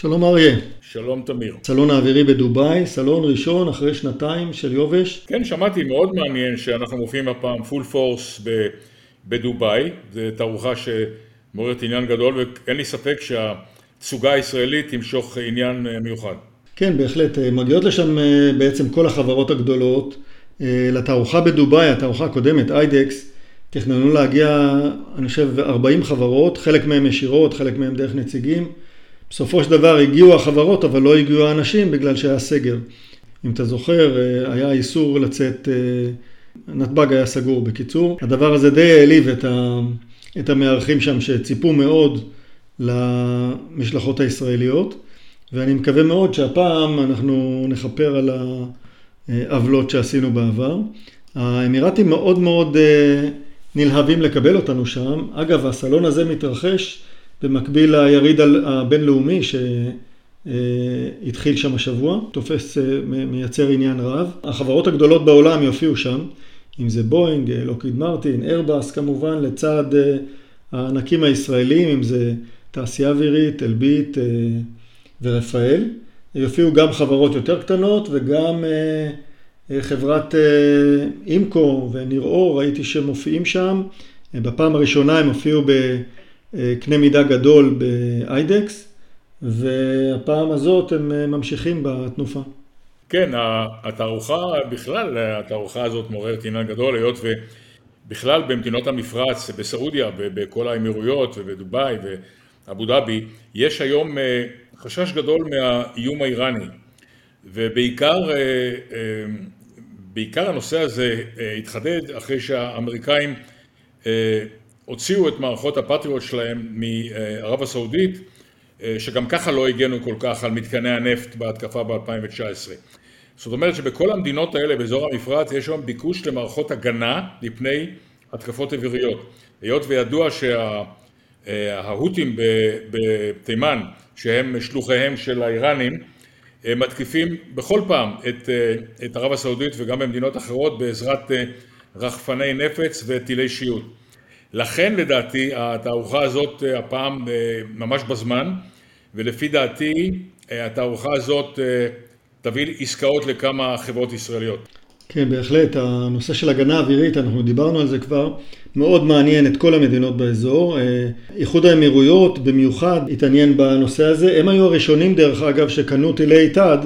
שלום אריה. שלום תמיר. סלון האווירי בדובאי, סלון ראשון אחרי שנתיים של יובש. כן, שמעתי, מאוד מעניין שאנחנו מופיעים הפעם פול פורס בדובאי. זו תערוכה שמעוררת עניין גדול, ואין לי ספק שהתצוגה הישראלית תמשוך עניין מיוחד. כן, בהחלט. מגיעות לשם בעצם כל החברות הגדולות. לתערוכה בדובאי, התערוכה הקודמת, איידקס, תכננו להגיע, אני חושב, 40 חברות, חלק מהן ישירות, חלק מהן דרך נציגים. בסופו של דבר הגיעו החברות, אבל לא הגיעו האנשים בגלל שהיה סגר. אם אתה זוכר, היה איסור לצאת, נתב"ג היה סגור בקיצור. הדבר הזה די העליב את המארחים שם שציפו מאוד למשלחות הישראליות, ואני מקווה מאוד שהפעם אנחנו נכפר על העוולות שעשינו בעבר. האמירתים מאוד מאוד נלהבים לקבל אותנו שם. אגב, הסלון הזה מתרחש במקביל ליריד הבינלאומי שהתחיל שם השבוע, תופס, מייצר עניין רב. החברות הגדולות בעולם יופיעו שם, אם זה בואינג, לוקיד מרטין, איירבאס כמובן, לצד הענקים הישראלים, אם זה תעשייה אווירית, אלביט ורפאל. יופיעו גם חברות יותר קטנות וגם חברת אימקו וניר אור, ראיתי שהם מופיעים שם. בפעם הראשונה הם הופיעו בקנה מידה גדול באיידקס, והפעם הזאת הם ממשיכים בתנופה. כן, התערוכה בכלל, התערוכה הזאת מעוררת עניין גדול, היות ובכלל במדינות המפרץ, בסעודיה, בכל האמירויות ובדובאי ואבו דאבי, יש היום חשש גדול מהאיום האיראני, ובעיקר בעיקר הנושא הזה התחדד אחרי שהאמריקאים הוציאו את מערכות הפטריוט שלהם מערב הסעודית, שגם ככה לא הגנו כל כך על מתקני הנפט בהתקפה ב-2019. זאת אומרת שבכל המדינות האלה באזור המפרץ יש היום ביקוש למערכות הגנה מפני התקפות אוויריות. היות וידוע שההותים בתימן, שהם שלוחיהם של האיראנים, מתקיפים בכל פעם את ערב הסעודית וגם במדינות אחרות בעזרת רחפני נפץ וטילי שיוט. לכן לדעתי התערוכה הזאת הפעם ממש בזמן, ולפי דעתי התערוכה הזאת תביא עסקאות לכמה חברות ישראליות. כן, בהחלט. הנושא של הגנה אווירית, אנחנו דיברנו על זה כבר, מאוד מעניין את כל המדינות באזור. איחוד האמירויות במיוחד התעניין בנושא הזה. הם היו הראשונים דרך אגב שקנו טילי תד,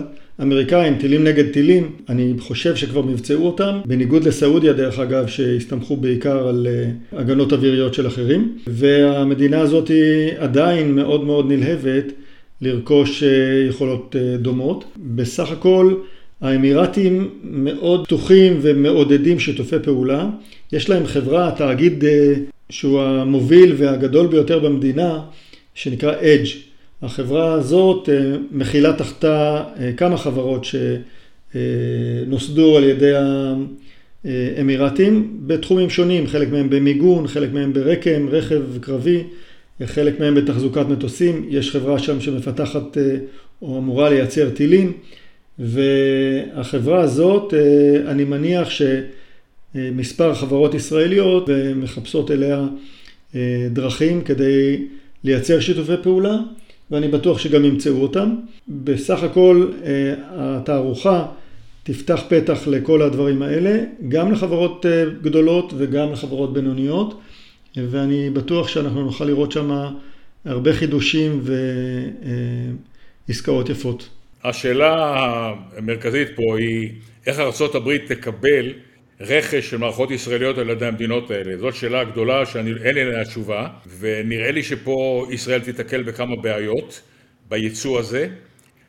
אמריקאים, טילים נגד טילים. אני חושב שכבר מבצעו אותם, בניגוד לסעודיה דרך אגב, שהסתמכו בעיקר על הגנות אוויריות של אחרים. והמדינה הזאת היא עדיין מאוד מאוד נלהבת לרכוש יכולות דומות. בסך הכל האמירתים מאוד פתוחים ומעודדים שיתופי פעולה. יש להם חברה, תאגיד שהוא המוביל והגדול ביותר במדינה, שנקרא אדג'. החברה הזאת מכילה תחתה כמה חברות שנוסדו על ידי האמירתים בתחומים שונים, חלק מהם במיגון, חלק מהם ברקם, רכב קרבי, חלק מהם בתחזוקת מטוסים. יש חברה שם שמפתחת או אמורה לייצר טילים. והחברה הזאת, אני מניח שמספר חברות ישראליות מחפשות אליה דרכים כדי לייצר שיתופי פעולה, ואני בטוח שגם ימצאו אותם. בסך הכל התערוכה תפתח פתח לכל הדברים האלה, גם לחברות גדולות וגם לחברות בינוניות, ואני בטוח שאנחנו נוכל לראות שם הרבה חידושים ועסקאות יפות. השאלה המרכזית פה היא איך ארה"ב תקבל רכש של מערכות ישראליות על ידי המדינות האלה. זאת שאלה גדולה שאין לי עליה תשובה, ונראה לי שפה ישראל תיתקל בכמה בעיות בייצוא הזה.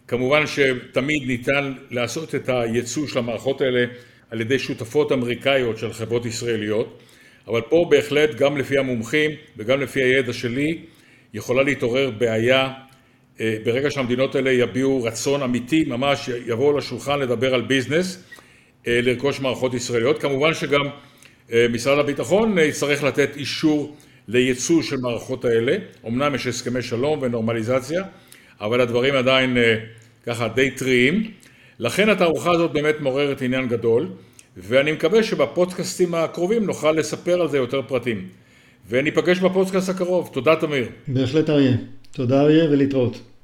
כמובן שתמיד ניתן לעשות את הייצוא של המערכות האלה על ידי שותפות אמריקאיות של חברות ישראליות, אבל פה בהחלט גם לפי המומחים וגם לפי הידע שלי יכולה להתעורר בעיה ברגע שהמדינות האלה יביעו רצון אמיתי, ממש יבואו לשולחן לדבר על ביזנס, לרכוש מערכות ישראליות. כמובן שגם משרד הביטחון יצטרך לתת אישור לייצוא של מערכות האלה. אמנם יש הסכמי שלום ונורמליזציה, אבל הדברים עדיין ככה די טריים. לכן התערוכה הזאת באמת מעוררת עניין גדול, ואני מקווה שבפודקאסטים הקרובים נוכל לספר על זה יותר פרטים. וניפגש בפודקאסט הקרוב. תודה תמיר. בהחלט אריה. תודה אריה ולהתראות.